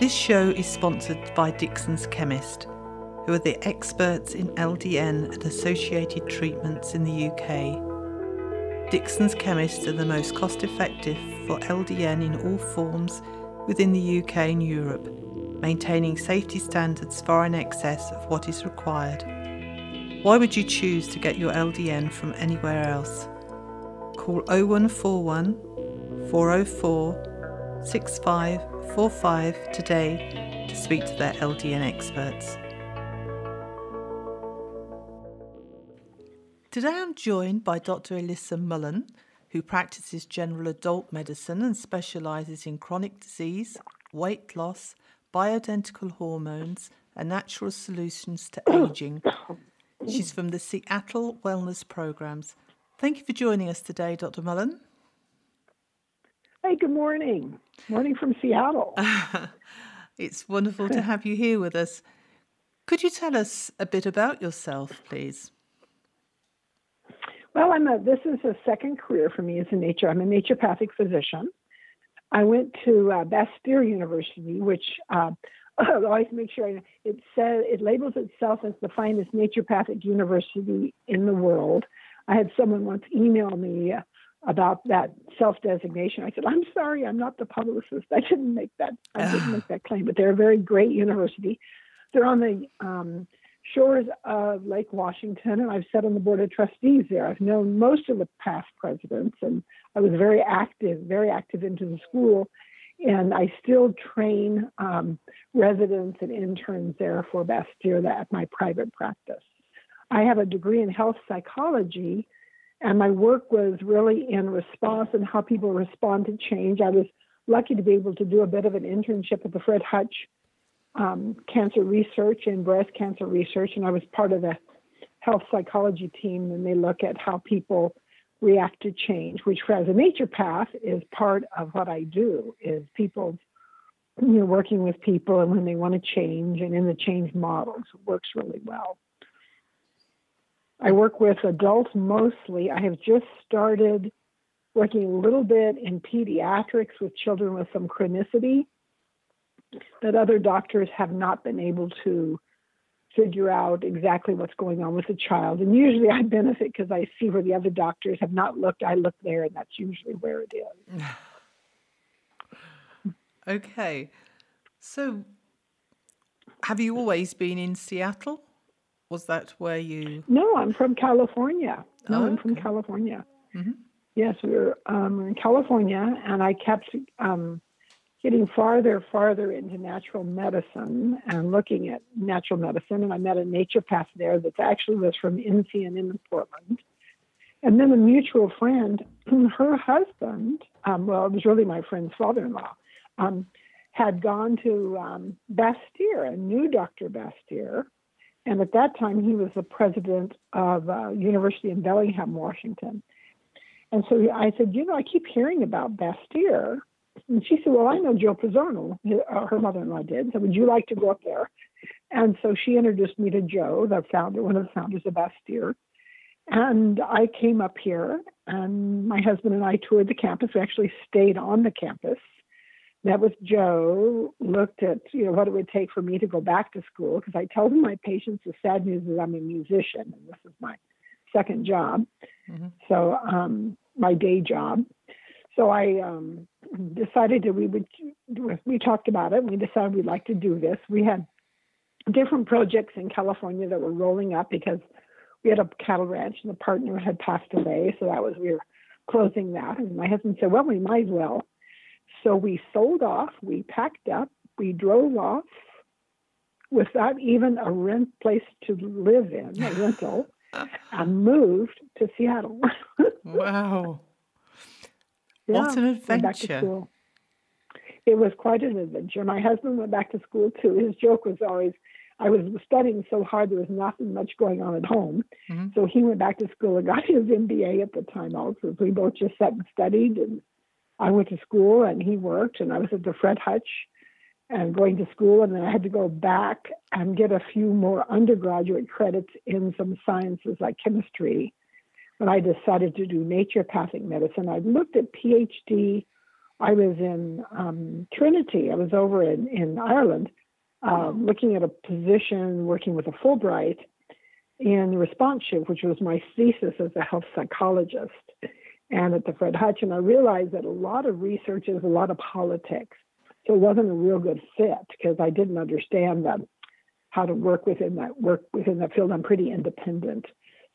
This show is sponsored by Dickson's Chemist, who are the experts in LDN and associated treatments in the UK. Dickson's Chemist are the most cost effective for LDN in all forms within the UK and Europe, maintaining safety standards far in excess of what is required. Why would you choose to get your LDN from anywhere else? Call 0141 404 6545 today to speak to their LDN experts. Today I'm joined by Dr. Elissa Mullen, who practices general adult medicine and specialises in chronic disease, weight loss, bioidentical hormones, and natural solutions to aging. She's from the Seattle Wellness Programs. Thank you for joining us today, Dr. Mullen. Hey, good morning. Morning from Seattle. it's wonderful to have you here with us. Could you tell us a bit about yourself, please? Well, I'm a, this is a second career for me as a nature. I'm a naturopathic physician. I went to uh, Bastyr University, which uh, I always make sure I, it says it labels itself as the finest naturopathic university in the world. I had someone once email me about that self-designation. I said, "I'm sorry, I'm not the publicist. I didn't make that. I didn't make that claim." But they're a very great university. They're on the um, shores of Lake Washington, and I've sat on the board of trustees there. I've known most of the past presidents, and I was very active, very active into the school. And I still train um, residents and interns there for Bastyr at my private practice. I have a degree in health psychology, and my work was really in response and how people respond to change. I was lucky to be able to do a bit of an internship at the Fred Hutch um, cancer research and breast cancer research, and I was part of the health psychology team, and they look at how people react to change, which as a naturopath is part of what I do, is people you know, working with people and when they want to change and in the change models works really well. I work with adults mostly. I have just started working a little bit in pediatrics with children with some chronicity that other doctors have not been able to figure out exactly what's going on with the child. And usually I benefit because I see where the other doctors have not looked. I look there, and that's usually where it is. okay. So, have you always been in Seattle? Was that where you? No, I'm from California. No, oh, okay. I'm from California. Mm-hmm. Yes, we are um, in California, and I kept um, getting farther, farther into natural medicine and looking at natural medicine. And I met a naturopath there that actually was from NCNM in Portland. And then a mutual friend, her husband, um, well, it was really my friend's father in law, um, had gone to um, Bastyr and knew Dr. Bastyr. And at that time, he was the president of uh, University in Bellingham, Washington. And so I said, you know, I keep hearing about Bastyr. And she said, Well, I know Joe Pizzorno, uh, her mother in law did. So would you like to go up there? And so she introduced me to Joe, the founder, one of the founders of Bastyr. And I came up here, and my husband and I toured the campus. We actually stayed on the campus. Met with Joe, looked at you know what it would take for me to go back to school because I told him my patients the sad news is I'm a musician and this is my second job, mm-hmm. so um, my day job. So I um, decided that we would, we talked about it. We decided we'd like to do this. We had different projects in California that were rolling up because we had a cattle ranch and the partner had passed away. So that was, we were closing that. And my husband said, well, we might as well. So we sold off, we packed up, we drove off without even a rent place to live in, a rental, and moved to Seattle. wow. Yeah, what an went back to adventure. It was quite an adventure. My husband went back to school too. His joke was always, I was studying so hard there was nothing much going on at home. Mhm. So he went back to school and got his MBA at the time also. We both just sat and studied and I went to school and he worked and I was at the Fred Hutch and going to school and then I had to go back and get a few more undergraduate credits in some sciences like chemistry. When I decided to do naturopathic medicine, I looked at PhD. I was in um, Trinity. I was over in, in Ireland uh, looking at a position working with a Fulbright in responseship, which was my thesis as a health psychologist and at the Fred Hutch. And I realized that a lot of research is a lot of politics. So it wasn't a real good fit because I didn't understand that how to work within that work within that field. I'm pretty independent.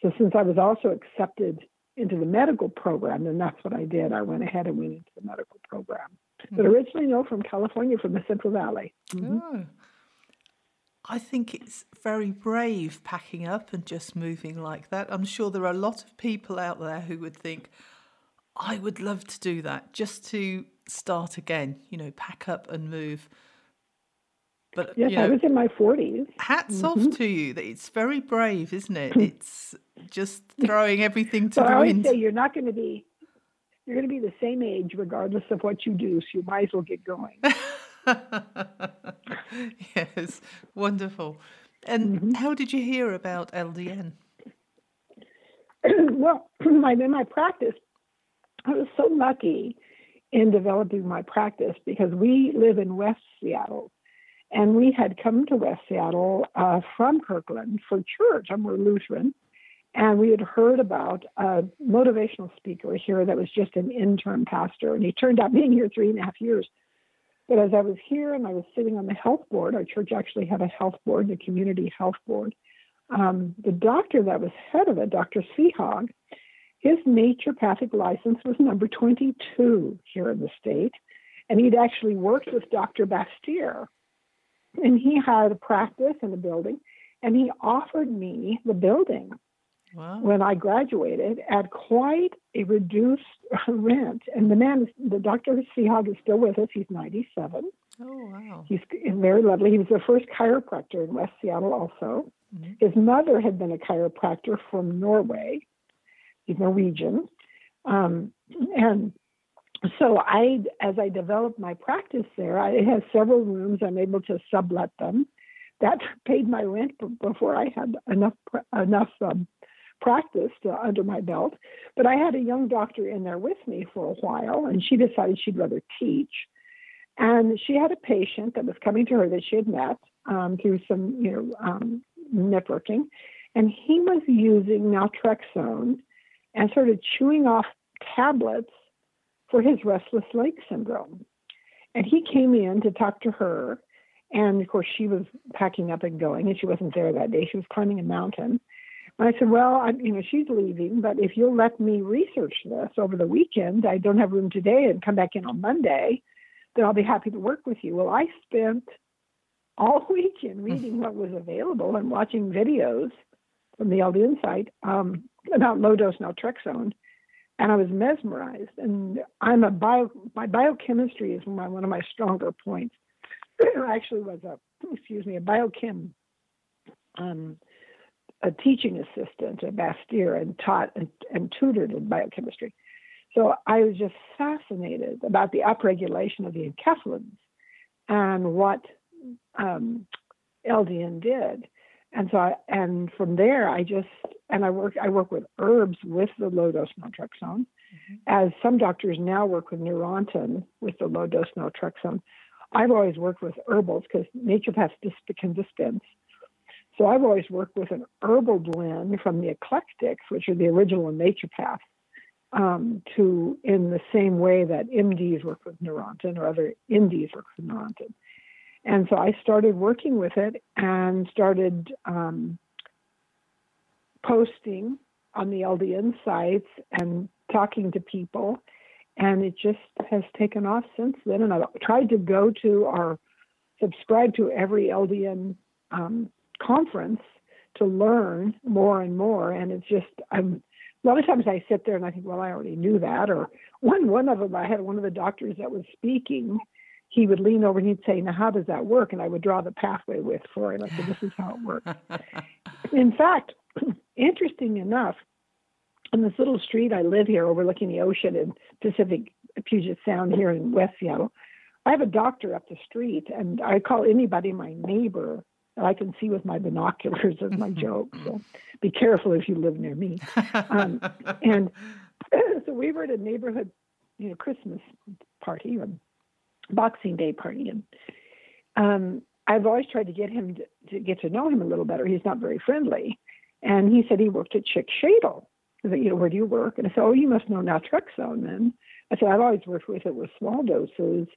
So since I was also accepted into the medical program, then that's what I did. I went ahead and went into the medical program. But originally, no, from California, from the Central Valley. Mhm. Oh. I think it's very brave packing up and just moving like that. I'm sure there are a lot of people out there who would think, I would love to do that just to start again, you know, pack up and move. But Yes, you I was in my 40s. hats Mhm. off to you. That It's very brave, isn't it? It's just throwing everything to I the always wind. say you're not going to be you're going to be the same age regardless of what you do, so you might as well get going. yes, wonderful. And Mhm. how did you hear about LDN? well, my, in my practice, I was so lucky in developing my practice because we live in West Seattle. And we had come to West Seattle uh, from Kirkland for church. I'm a Lutheran. And we had heard about a motivational speaker here that was just an intern pastor. And he turned out being here three and a half years. But as I was here and I was sitting on the health board, our church actually had a health board, the community health board. Um, the doctor that was head of it, Dr. Seahog, his naturopathic license was number 22 here in the state. And he'd actually worked with Dr. Bastyr. And he had a practice in a building. And he offered me the building Wow. when I graduated at quite a reduced rent. And the man, the Dr. Seahog is still with us. He's 97. Oh, wow. He's very lovely. He was the first chiropractor in West Seattle, also. Mhm. His mother had been a chiropractor from Norway. He's Norwegian. Um, and so I, as I developed my practice there, I has several rooms. I'm able to sublet them. That paid my rent before I had enough enough um, practice to, under my belt. But I had a young doctor in there with me for a while, and she decided she'd rather teach. And she had a patient that was coming to her that she had met um, through some, you know, um, networking, and he was using naltrexone and started chewing off tablets for his restless leg syndrome. And he came in to talk to her, and of course she was packing up and going, and she wasn't there that day. She was climbing a mountain. And I said, "Well, I, you know, she's leaving, but if you'll let me research this over the weekend, I don't have room today, and come back in on Monday, then I'll be happy to work with you." Well, I spent all weekend reading what was available and watching videos from the LDN site um, about low dose naltrexone, and I was mesmerized. And I'm a bio, my biochemistry is my, one of my stronger points. I actually was a, excuse me, a biochem, um, a teaching assistant at Bastyr and taught and, and tutored in biochemistry. So I was just fascinated about the upregulation of the enkephalins and what um, LDN did. And so, I, and from there, I just and I work I work with herbs with the low dose naltrexone, as some doctors now work with Neurontin with the low dose naltrexone. I've always worked with herbals because naturopaths dis- can dispense. So I've always worked with an herbal blend from the eclectics, which are the original naturopaths, um, to in the same way that MDs work with Neurontin or other NDs work with Neurontin. And so I started working with it and started um, posting on the LDN sites and talking to people. And it just has taken off since then. And I've tried to go to or subscribe to every LDN um, conference to learn more and more. And it's just, I'm a lot of times I sit there and I think, well, I already knew that. Or one one of them, I had one of the doctors that was speaking. He would lean over and he'd say, "Now, how does that work?" And I would draw the pathway with for it. I said, "This is how it works." In fact, interesting enough, on this little street I live here, overlooking the ocean in Pacific Puget Sound here in West Seattle, I have a doctor up the street, and I call anybody my neighbor that I can see with my binoculars as my joke. So be careful if you live near me. Um, and so we were at a neighborhood, you know, Christmas party Boxing Day party, and um, I've always tried to get him to, to, get to know him a little better. He's not very friendly, and he said he worked at Schick Shadel. I said, you know, where do you work? And I said, oh, you must know naltrexone then. I said, I've always worked with it with small doses,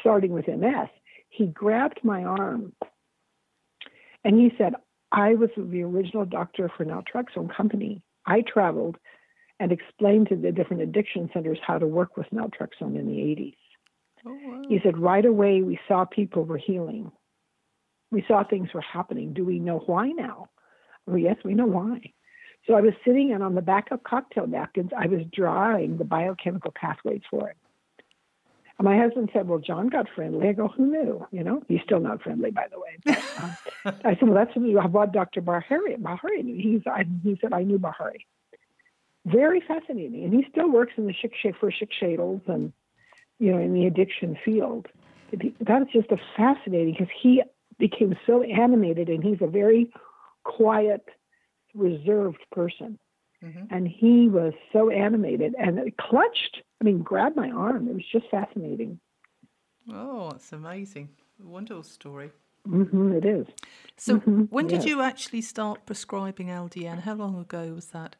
starting with MS. He grabbed my arm and he said, I was the original doctor for naltrexone company. I traveled and explained to the different addiction centers how to work with naltrexone in the 80s. Oh, wow. He said, right away, we saw people were healing. We saw things were happening. Do we know why now? Well, yes, we know why. So I was sitting and on the back of cocktail napkins, I was drawing the biochemical pathways for it. And my husband said, "Well, John got friendly." I go, "Who knew?" You know, he's still not friendly, by the way. But, uh, I said, "Well, that's what Dr. Bihari Bihari knew." He's, I, he said, "I knew Bihari." Very fascinating, and he still works in the Schick for Schick Shadels and you know in the addiction field. That's just a fascinating because he became so animated, and he's a very quiet, reserved person. Mm-hmm. And he was so animated and it clutched, I mean, grabbed my arm. It was just fascinating. Oh, it's amazing. A wonderful story. Mm-hmm, it is. So, mm-hmm, when did yes. you actually start prescribing LDN? How long ago was that?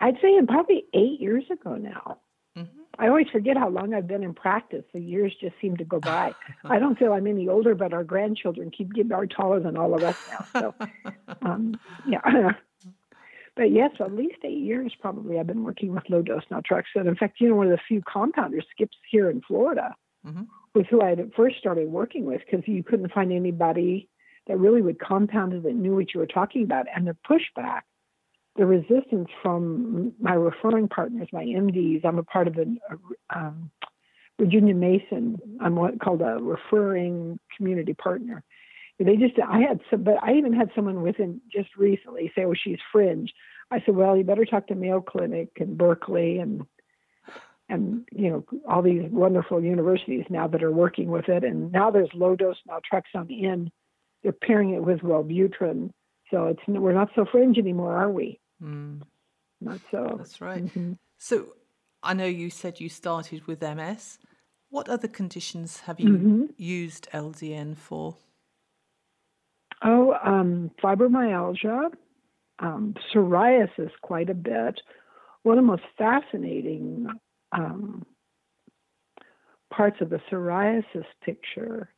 I'd say probably eight years ago now. Mm-hmm. I always forget how long I've been in practice. The years just seem to go by. I don't feel I'm any older, but our grandchildren keep getting are taller than all of us now. So, um, yeah. But yes, at least eight years probably I've been working with low dose naltrexone. In fact, you know, one of the few compounders, Skips here in Florida, mm-hmm. was who I had first started working with because you couldn't find anybody that really would compound it that knew what you were talking about. And the pushback, the resistance from my referring partners, my MDs, I'm a part of a, um, Virginia Mason, I'm what called a referring community partner. They just, I had some, but I even had someone within just recently say, "Oh, she's fringe." I said, "Well, you better talk to Mayo Clinic and Berkeley and and you know all these wonderful universities now that are working with it. And now there's low dose naltrexone in. They're pairing it with Wellbutrin, so it's we're not so fringe anymore, are we? Mm. Not so. That's right. Mm-hmm. So I know you said you started with MS. What other conditions have you mm-hmm. used LDN for? Oh, um, fibromyalgia, um, psoriasis, quite a bit. One of the most fascinating um, parts of the psoriasis picture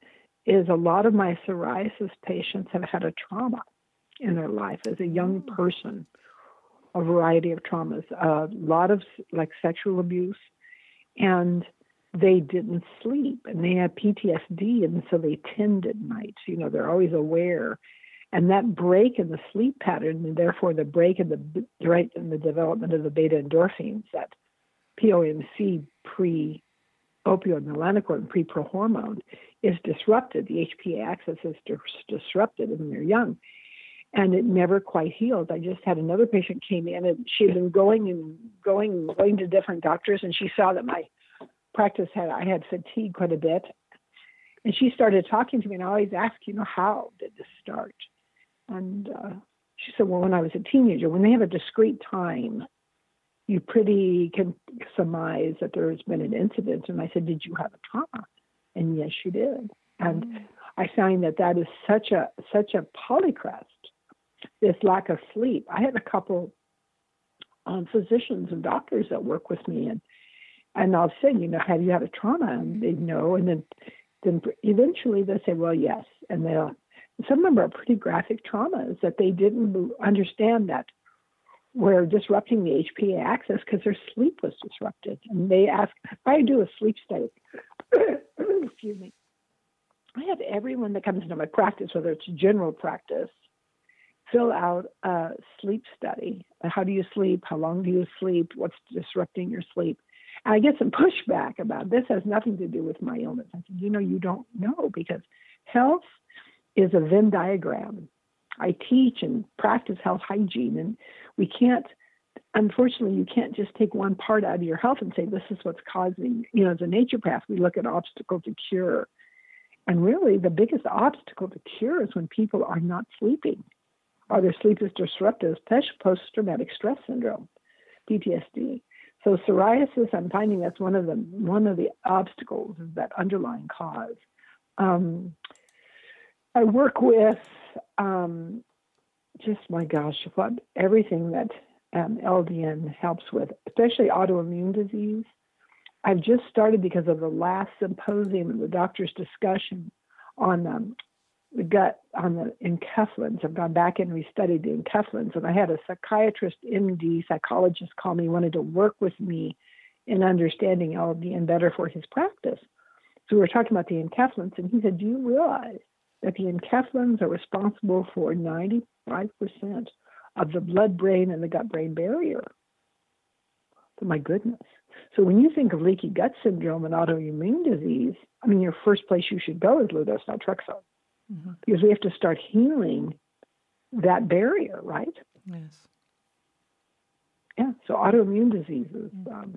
is a lot of my psoriasis patients have had a trauma in their life as a young mm. person, a variety of traumas, a lot of like sexual abuse, and they didn't sleep and they had PTSD and so they tend at night. You know, they're always aware. And that break in the sleep pattern, and therefore the break in the right in the development of the beta endorphins, that POMC pre opioid melanocortin pre prohormone is disrupted. The HPA axis is dis- disrupted when they're young. And it never quite healed. I just had another patient came in and she had been going and going going to different doctors and she saw that my practice had I had fatigue quite a bit. And she started talking to me, and I always ask, you know, how did this start? And uh, she said, well, when I was a teenager, when they have a discrete time, you pretty can surmise that there has been an incident. And I said, did you have a trauma? And yes, she did. And mm. I find that that is such a such a polychrest. This lack of sleep. I had a couple um, physicians and doctors that work with me, and and I'll say, you know, have you had a trauma? And they know, and then then eventually they say, well, yes, and they'll. Some of them are pretty graphic traumas that they didn't understand that we're disrupting the HPA axis because their sleep was disrupted. And they ask, I do a sleep study. Excuse me. I have everyone that comes into my practice, whether it's general practice, fill out a sleep study. How do you sleep? How long do you sleep? What's disrupting your sleep? And I get some pushback about this has nothing to do with my illness. I said, you know, you don't know because health is a Venn diagram. I teach and practice health hygiene, and we can't, unfortunately, you can't just take one part out of your health and say, this is what's causing, you know, as a naturopath, we look at obstacle to cure. And really, the biggest obstacle to cure is when people are not sleeping or their sleep is disrupted, post traumatic stress syndrome, PTSD. So psoriasis, I'm finding that's one of the one of the obstacles is that underlying cause. Um, I work with um, just my gosh, what everything that um, LDN helps with, especially autoimmune disease. I've just started because of the last symposium and the doctor's discussion on um, the gut on the enkephalins. I've gone back and restudied the enkephalins, and I had a psychiatrist, MD, psychologist call me, wanted to work with me in understanding LDN better for his practice. So we were talking about the enkephalins, and he said, "Do you realize that the enkephalins are responsible for 95% of the blood-brain and the gut-brain barrier?" So my goodness. So when you think of leaky gut syndrome and autoimmune disease, I mean, your first place you should go is low-dose naltrexone mm-hmm. because we have to start healing that barrier, right? Yes. Yeah. So autoimmune diseases, mm-hmm. um,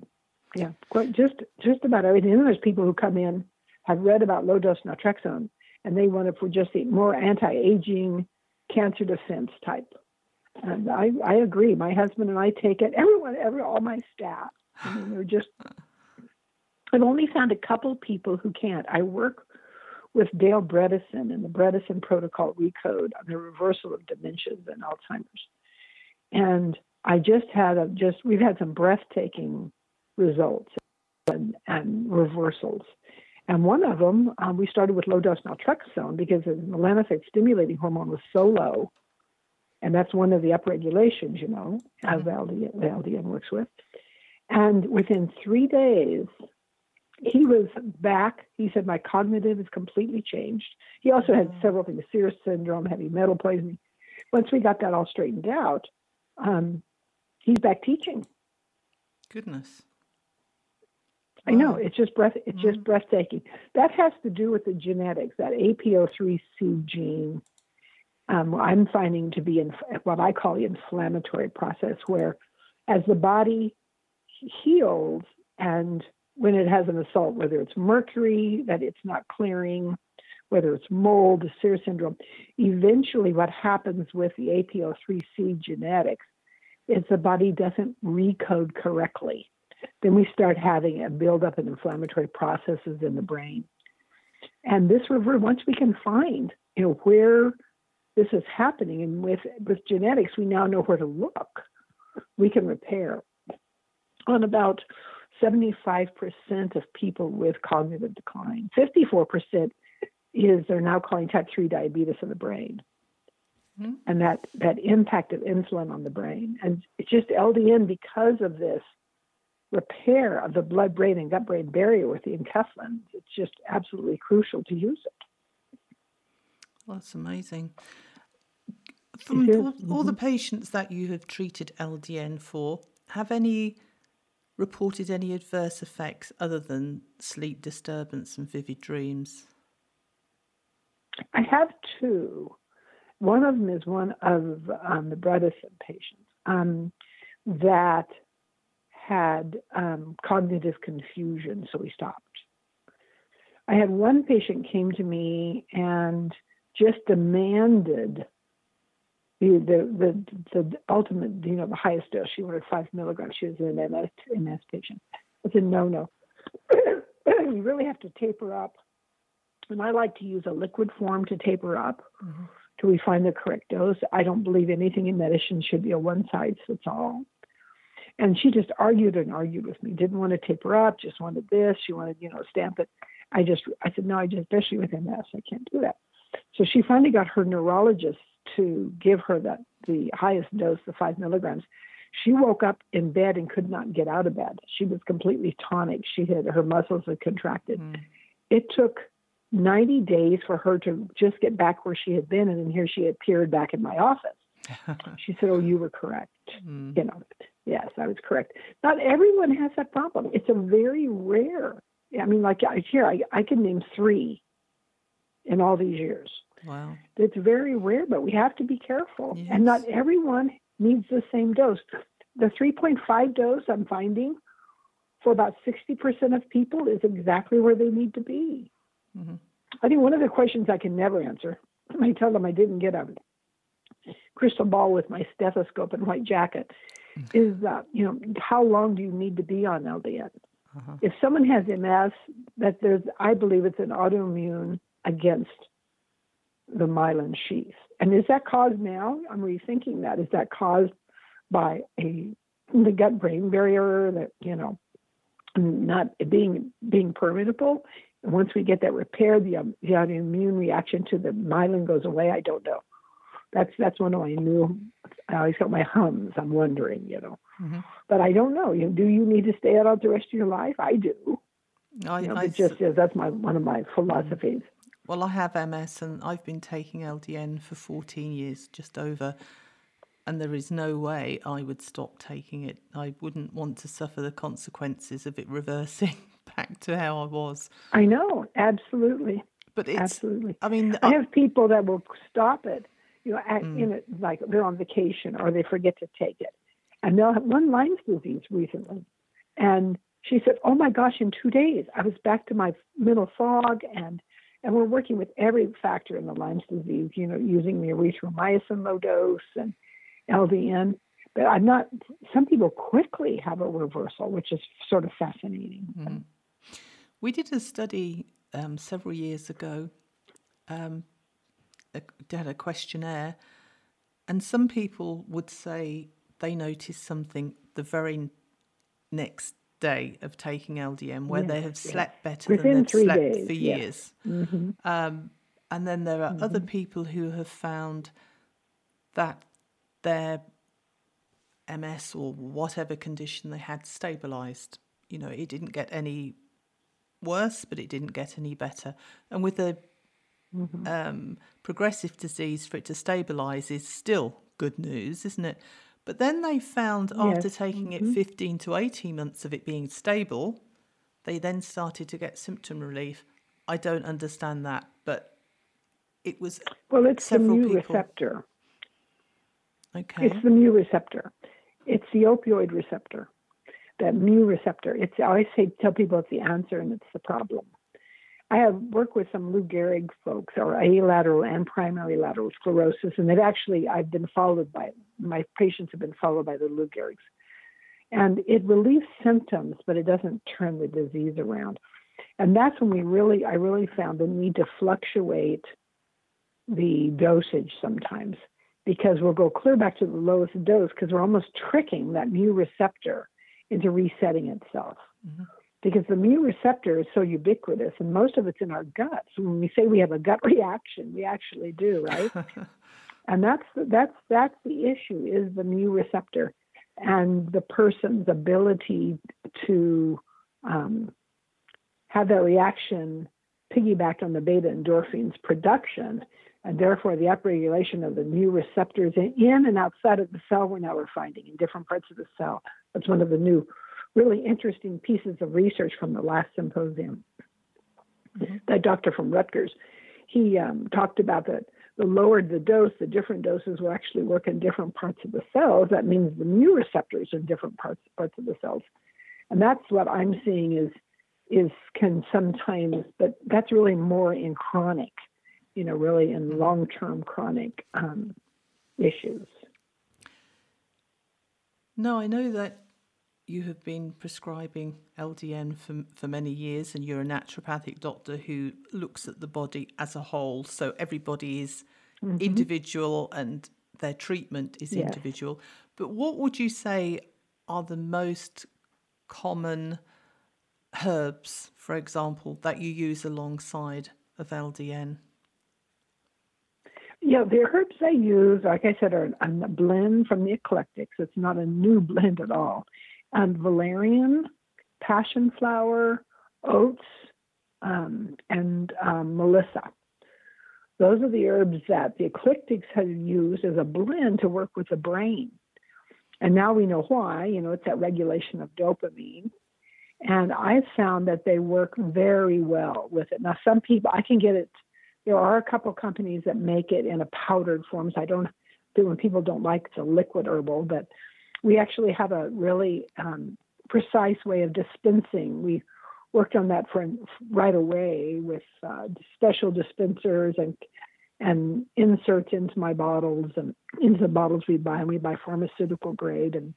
yeah, quite just just about everything. And there's people who come in have read about low dose naltrexone, and they want it for just the more anti-aging cancer defense type. And I, I agree. My husband and I take it. Everyone, every all my staff. I mean, they're just. I've only found a couple people who can't. I work with Dale Bredesen and the Bredesen Protocol Recode on the reversal of dementias and Alzheimer's. And I just had a just we've had some breathtaking results and, and reversals. And one of them, um, we started with low dose naltrexone because the melanocyte stimulating hormone was so low. And that's one of the upregulations, you know, as mm-hmm. LDN, LDN works with. And within three days, he was back. He said, My cognitive is completely changed. He also had several things CIRS syndrome, heavy metal poisoning. Once we got that all straightened out, um, he's back teaching. Goodness. I know it's just breath. It's just mm-hmm. breathtaking. That has to do with the genetics. That APO3C gene, um, I'm finding to be in what I call the inflammatory process, where as the body heals and when it has an assault, whether it's mercury that it's not clearing, whether it's mold, CIRS syndrome, eventually what happens with the APO3C genetics is the body doesn't recode correctly. Then we start having a buildup in inflammatory processes in the brain. And this revert, once we can find, you know, where this is happening, and with with genetics, we now know where to look. We can repair. On about 75% of people with cognitive decline. 54% is they're now calling type 3 diabetes of the brain. Mm-hmm. And that, that impact of insulin on the brain. And it's just LDN because of this repair of the blood brain and gut brain barrier with the enkephalins. It's just absolutely crucial to use it. Well, that's amazing. From all, all the mm-hmm. patients that you have treated LDN for, have any reported any adverse effects other than sleep disturbance and vivid dreams? I have two. One of them is one of um, the Bredesen patients um, that had um, cognitive confusion, so we stopped. I had one patient came to me and just demanded the, the the the ultimate, you know, the highest dose. She wanted five milligrams. She was an MS, MS patient. I said, no, no. you really have to taper up. And I like to use a liquid form to taper up mm-hmm. till we find the correct dose. I don't believe anything in medicine should be a one size fits all. And she just argued and argued with me. Didn't want to taper up, just wanted this. She wanted, you know, stamp it. I just, I said, no, I just, especially with MS, I can't do that. So she finally got her neurologist to give her that the highest dose, the five milligrams. She woke up in bed and could not get out of bed. She was completely tonic. She had her muscles had contracted. Mm. It took 90 days for her to just get back where she had been, and then here she appeared back in my office. she said, "Oh, you were correct." Mm. You know, yes, I was correct. Not everyone has that problem. It's a very rare. I mean, like here, I, I can name three in all these years. Wow. It's very rare, but we have to be careful. Yes. And not everyone needs the same dose. The 3.5 dose I'm finding for about 60% of people is exactly where they need to be. Mm-hmm. I think one of the questions I can never answer, I tell them I didn't get a crystal ball with my stethoscope and white jacket, mm-hmm. is uh, you know how long do you need to be on LDN? Uh-huh. If someone has MS, that there's I believe it's an autoimmune against the myelin sheath. And is that caused now? I'm rethinking that. Is that caused by a the gut brain barrier that you know not being being permeable? And once we get that repaired, the, um, the autoimmune reaction to the myelin goes away. I don't know. That's that's one of my new. I always got my hums. I'm wondering, you know, mm-hmm. but I don't know. You do you need to stay out all the rest of your life? I do. No, you know, I, it just is. That's my one of my philosophies. Well, I have MS and I've been taking LDN for 14 years, just over. And there is no way I would stop taking it. I wouldn't want to suffer the consequences of it reversing back to how I was. I know, absolutely. But it's, absolutely. I mean, I have people that will stop it, you know, at, mm. in it, like they're on vacation or they forget to take it. And they'll have one Lyme's disease recently. And she said, Oh my gosh, in two days, I was back to my mental fog and and we're working with every factor in the Lyme's disease, you know, using the erythromycin low dose and LDN. But I'm not, some people quickly have a reversal, which is sort of fascinating. Mm-hmm. We did a study um, several years ago, um, a, did a questionnaire, and some people would say they noticed something the very next day of taking LDN where yes, they have slept better Within than they've slept days, for years. Mm-hmm. Um, and then there are mm-hmm. other people who have found that their MS or whatever condition they had stabilized. You know, it didn't get any worse, but it didn't get any better. And with a mm-hmm. um, progressive disease, for it to stabilize is still good news, isn't it? But then they found after yes. taking mm-hmm. it 15 to 18 months of it being stable, they then started to get symptom relief. I don't understand that, but it was well, it's the mu receptor. Okay, it's the mu receptor. It's the opioid receptor. That mu receptor. It's I always say tell people it's the answer and it's the problem. I have worked with some Lou Gehrig folks, or alateral and primary lateral sclerosis, and they've actually I've been followed by my patients have been followed by the Lou Gehrigs, and it relieves symptoms, but it doesn't turn the disease around. And that's when we really, I really found the need to fluctuate the dosage sometimes because we'll go clear back to the lowest dose because we're almost tricking that mu receptor into resetting itself. Mm-hmm because the mu receptor is so ubiquitous and most of it's in our guts. When we say we have a gut reaction, we actually do, right? and that's that's that's the issue is the mu receptor and the person's ability to um, have that reaction piggybacked on the beta endorphins production and therefore the upregulation of the mu receptors in and outside of the cell we're now we're finding in different parts of the cell. That's one of the new really interesting pieces of research from the last symposium. Mm-hmm. That doctor from Rutgers, he um, talked about that the lower the dose, the different doses will actually work in different parts of the cells. That means the mu receptors are different parts parts of the cells, and that's what I'm seeing is is can sometimes, but that's really more in chronic, you know, really in mm-hmm. long term chronic um, issues. No, I know that you have been prescribing LDN for, for many years, and you're a naturopathic doctor who looks at the body as a whole. So everybody is mm-hmm. individual and their treatment is yes. individual. But what would you say are the most common herbs, for example, that you use alongside of LDN? Yeah, the herbs I use, like I said, are a blend from the eclectics. It's not a new blend at all and valerian, passion flower, oats, um, and um, melissa. Those are the herbs that the eclectics have used as a blend to work with the brain. And now we know why. You know, it's that regulation of dopamine. And I've found that they work very well with it. Now, some people, I can get it. There are a couple companies that make it in a powdered form. So I don't when people don't like the liquid herbal, but we actually have a really um, precise way of dispensing. We worked on that for right away with uh, special dispensers and and inserts into my bottles and into the bottles we buy, and we buy pharmaceutical grade and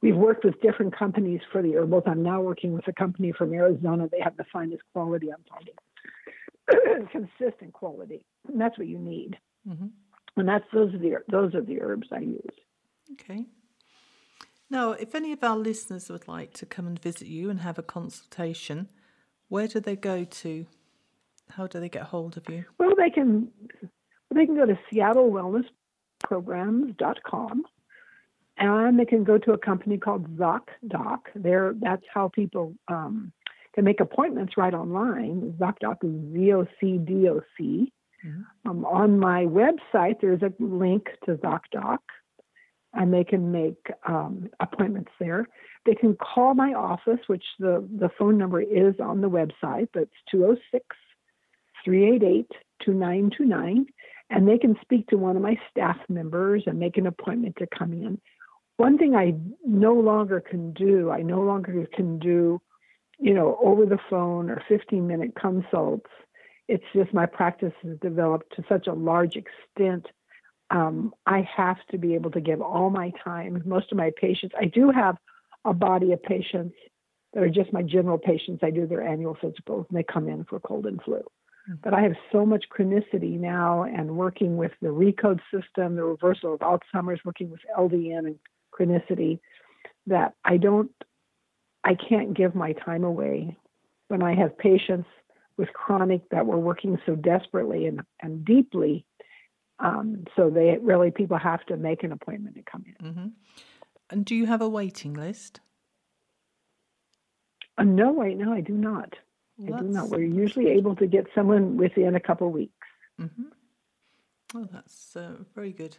we've worked with different companies for the herbals. I'm now working with a company from Arizona. They have the finest quality I'm finding, consistent quality, and that's what you need. Mm-hmm. And that's those are the those are the herbs I use. Okay. Now, if any of our listeners would like to come and visit you and have a consultation, where do they go to? How do they get hold of you? Well, they can they can go to seattlewellnessprograms.com and they can go to a company called ZocDoc. There, that's how people um, can make appointments right online. ZocDoc is Z O C D O C. Mm-hmm. Um, on my website, there's a link to ZocDoc, and they can make um, appointments there. They can call my office, which the, the phone number is on the website. That's 206 388 2929. And they can speak to one of my staff members and make an appointment to come in one thing I no longer can do, I no longer can do, you know, over the phone or 15 minute consults. It's just my practice has developed to such a large extent. Um, I have to be able to give all my time. Most of my patients, I do have a body of patients that are just my general patients. I do their annual physicals and they come in for cold and flu. Mm-hmm. But I have so much chronicity now and working with the ReCode system, the reversal of Alzheimer's, working with LDN and chronicity that I don't, I can't give my time away when I have patients with chronic that we're working so desperately and, and deeply. Um, so they really, people have to make an appointment to come in. Mm-hmm. And do you have a waiting list? Uh, no, right now I do not. Well, I do not. We're usually able to get someone within a couple weeks. Mm-hmm. Oh, that's uh, very good.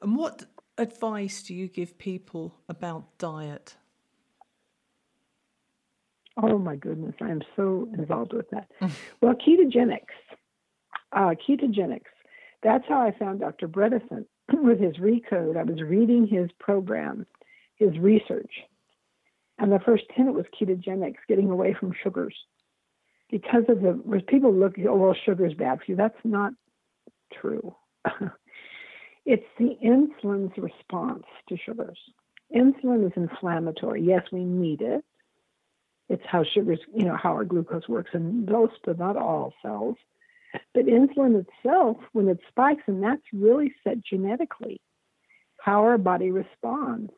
And what advice do you give people about diet? Oh my goodness, I am so involved with that. well, ketogenics, uh, ketogenics. That's how I found Dr. Bredesen with his Recode. I was reading his program, his research, and the first tenet was ketogenics, getting away from sugars. Because of the, people look, oh, well, sugar's bad for you. That's not true. It's the insulin's response to sugars. Insulin is inflammatory. Yes, we need it. It's how sugars, you know, how our glucose works in most but not all cells. But insulin itself, when it spikes, and that's really set genetically, how our body responds.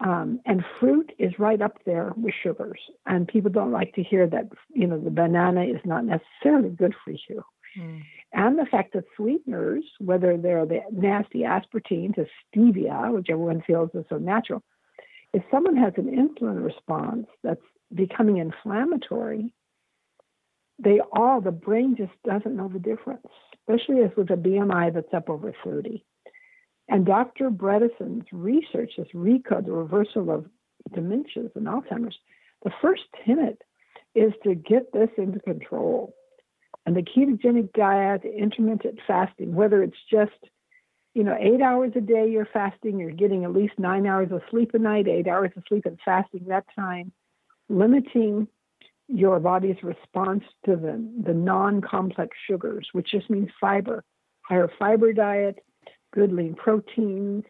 Um, and fruit is right up there with sugars. And people don't like to hear that, you know, the banana is not necessarily good for you. Mm. And the fact that sweeteners, whether they're the nasty aspartame to stevia, which everyone feels is so natural, if someone has an insulin response that's becoming inflammatory, they all, the brain just doesn't know the difference, especially as with a BMI that's up over 30. And Dr. Bredesen's research, this ReCode, the reversal of dementias and Alzheimer's, the first tenet is to get this into control. And the ketogenic diet, intermittent fasting, whether it's just, you know, eight hours a day you're fasting, you're getting at least nine hours of sleep a night, eight hours of sleep and fasting that time, limiting your body's response to the, the non-complex sugars, which just means fiber, higher fiber diet, good lean proteins.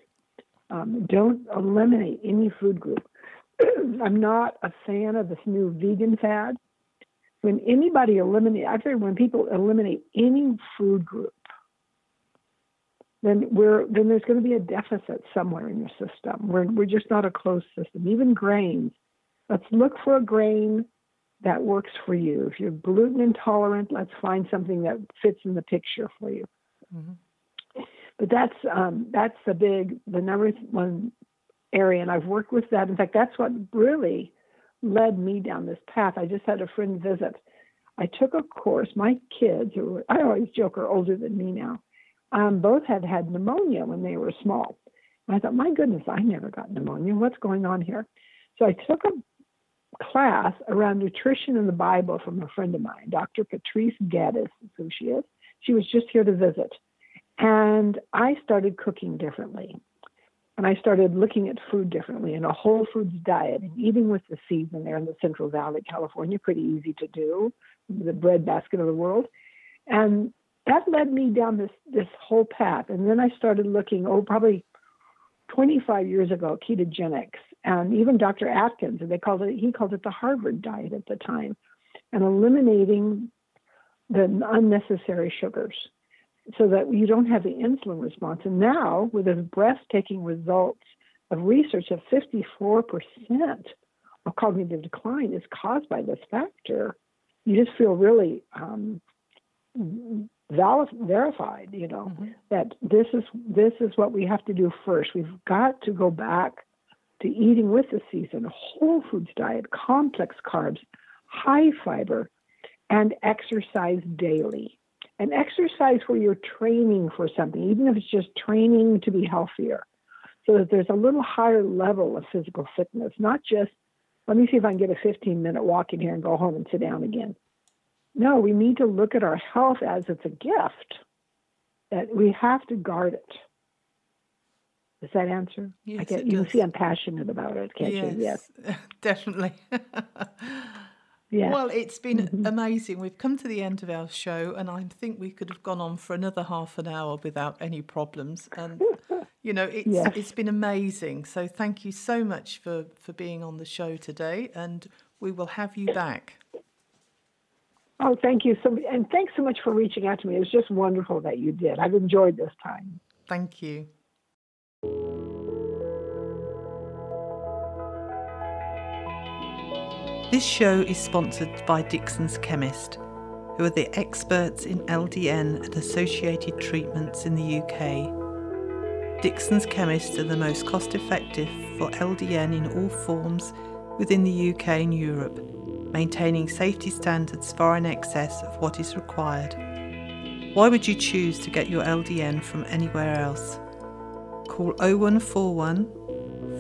Um, don't eliminate any food group. I'm not a fan of this new vegan fad when anybody eliminate, heard when people eliminate any food group, then we're then there's going to be a deficit somewhere in your system. We're we're just not a closed system. Even grains. Let's look for a grain that works for you. If you're gluten intolerant, let's find something that fits in the picture for you. Mm-hmm. But that's um, that's the big the number one area, and I've worked with that. In fact, that's what really led me down this path. I just had a friend visit. I took a course. My kids, who I always joke are older than me now, um, both had had pneumonia when they were small. And I thought, my goodness, I never got pneumonia. What's going on here? So I took a class around nutrition in the Bible from a friend of mine, Dr. Patrice Gaddis, is who she is. She was just here to visit. And I started cooking differently. And I started looking at food differently in a whole foods diet and eating with the seeds in there in the Central Valley, California, pretty easy to do, the breadbasket of the world. And that led me down this this whole path. And then I started looking, oh, probably 25 years ago, ketogenics, and even Dr. Atkins, they called it he called it the Harvard diet at the time, and eliminating the unnecessary sugars so that you don't have the insulin response. And now, with the breathtaking results of research of 54% of cognitive decline is caused by this factor, you just feel really um, verified, you know, mm-hmm. that this is this is what we have to do first. We've got to go back to eating with the season, whole foods diet, complex carbs, high fiber, and exercise daily. And exercise where you're training for something, even if it's just training to be healthier, so that there's a little higher level of physical fitness, not just let me see if I can get a 15 minute walk in here and go home and sit down again. No, we need to look at our health as it's a gift that we have to guard it. Does that answer? Yes, I get, you does. see I'm passionate about it, can't yes, you? Yes. Definitely. yeah. Well, it's been mm-hmm. amazing. We've come to the end of our show, and I think we could have gone on for another half an hour without any problems. And you know, it's yes. it's been amazing. So thank you so much for for being on the show today, and we will have you back. Oh, thank you so and thanks so much for reaching out to me. It was just wonderful that you did. I've enjoyed this time. Thank you. This show is sponsored by Dickson's Chemist, who are the experts in LDN and associated treatments in the UK. Dickson's Chemist are the most cost effective for LDN in all forms within the UK and Europe maintaining safety standards far in excess of what is required. Why would you choose to get your LDN from anywhere else? Call 0141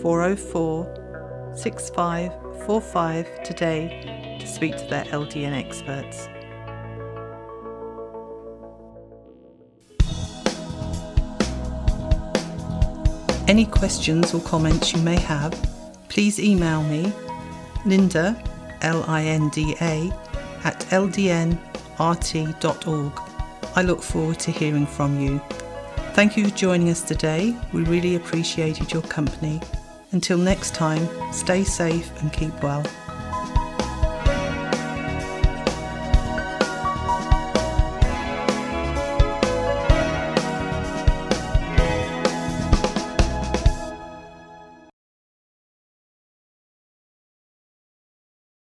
404 6545 today to speak to their LDN experts. Any questions or comments you may have, please email me, Linda L I N D A, at ldnrt.org. I look forward to hearing from you. Thank you for joining us today. We really appreciated your company. Until next time, stay safe and keep well.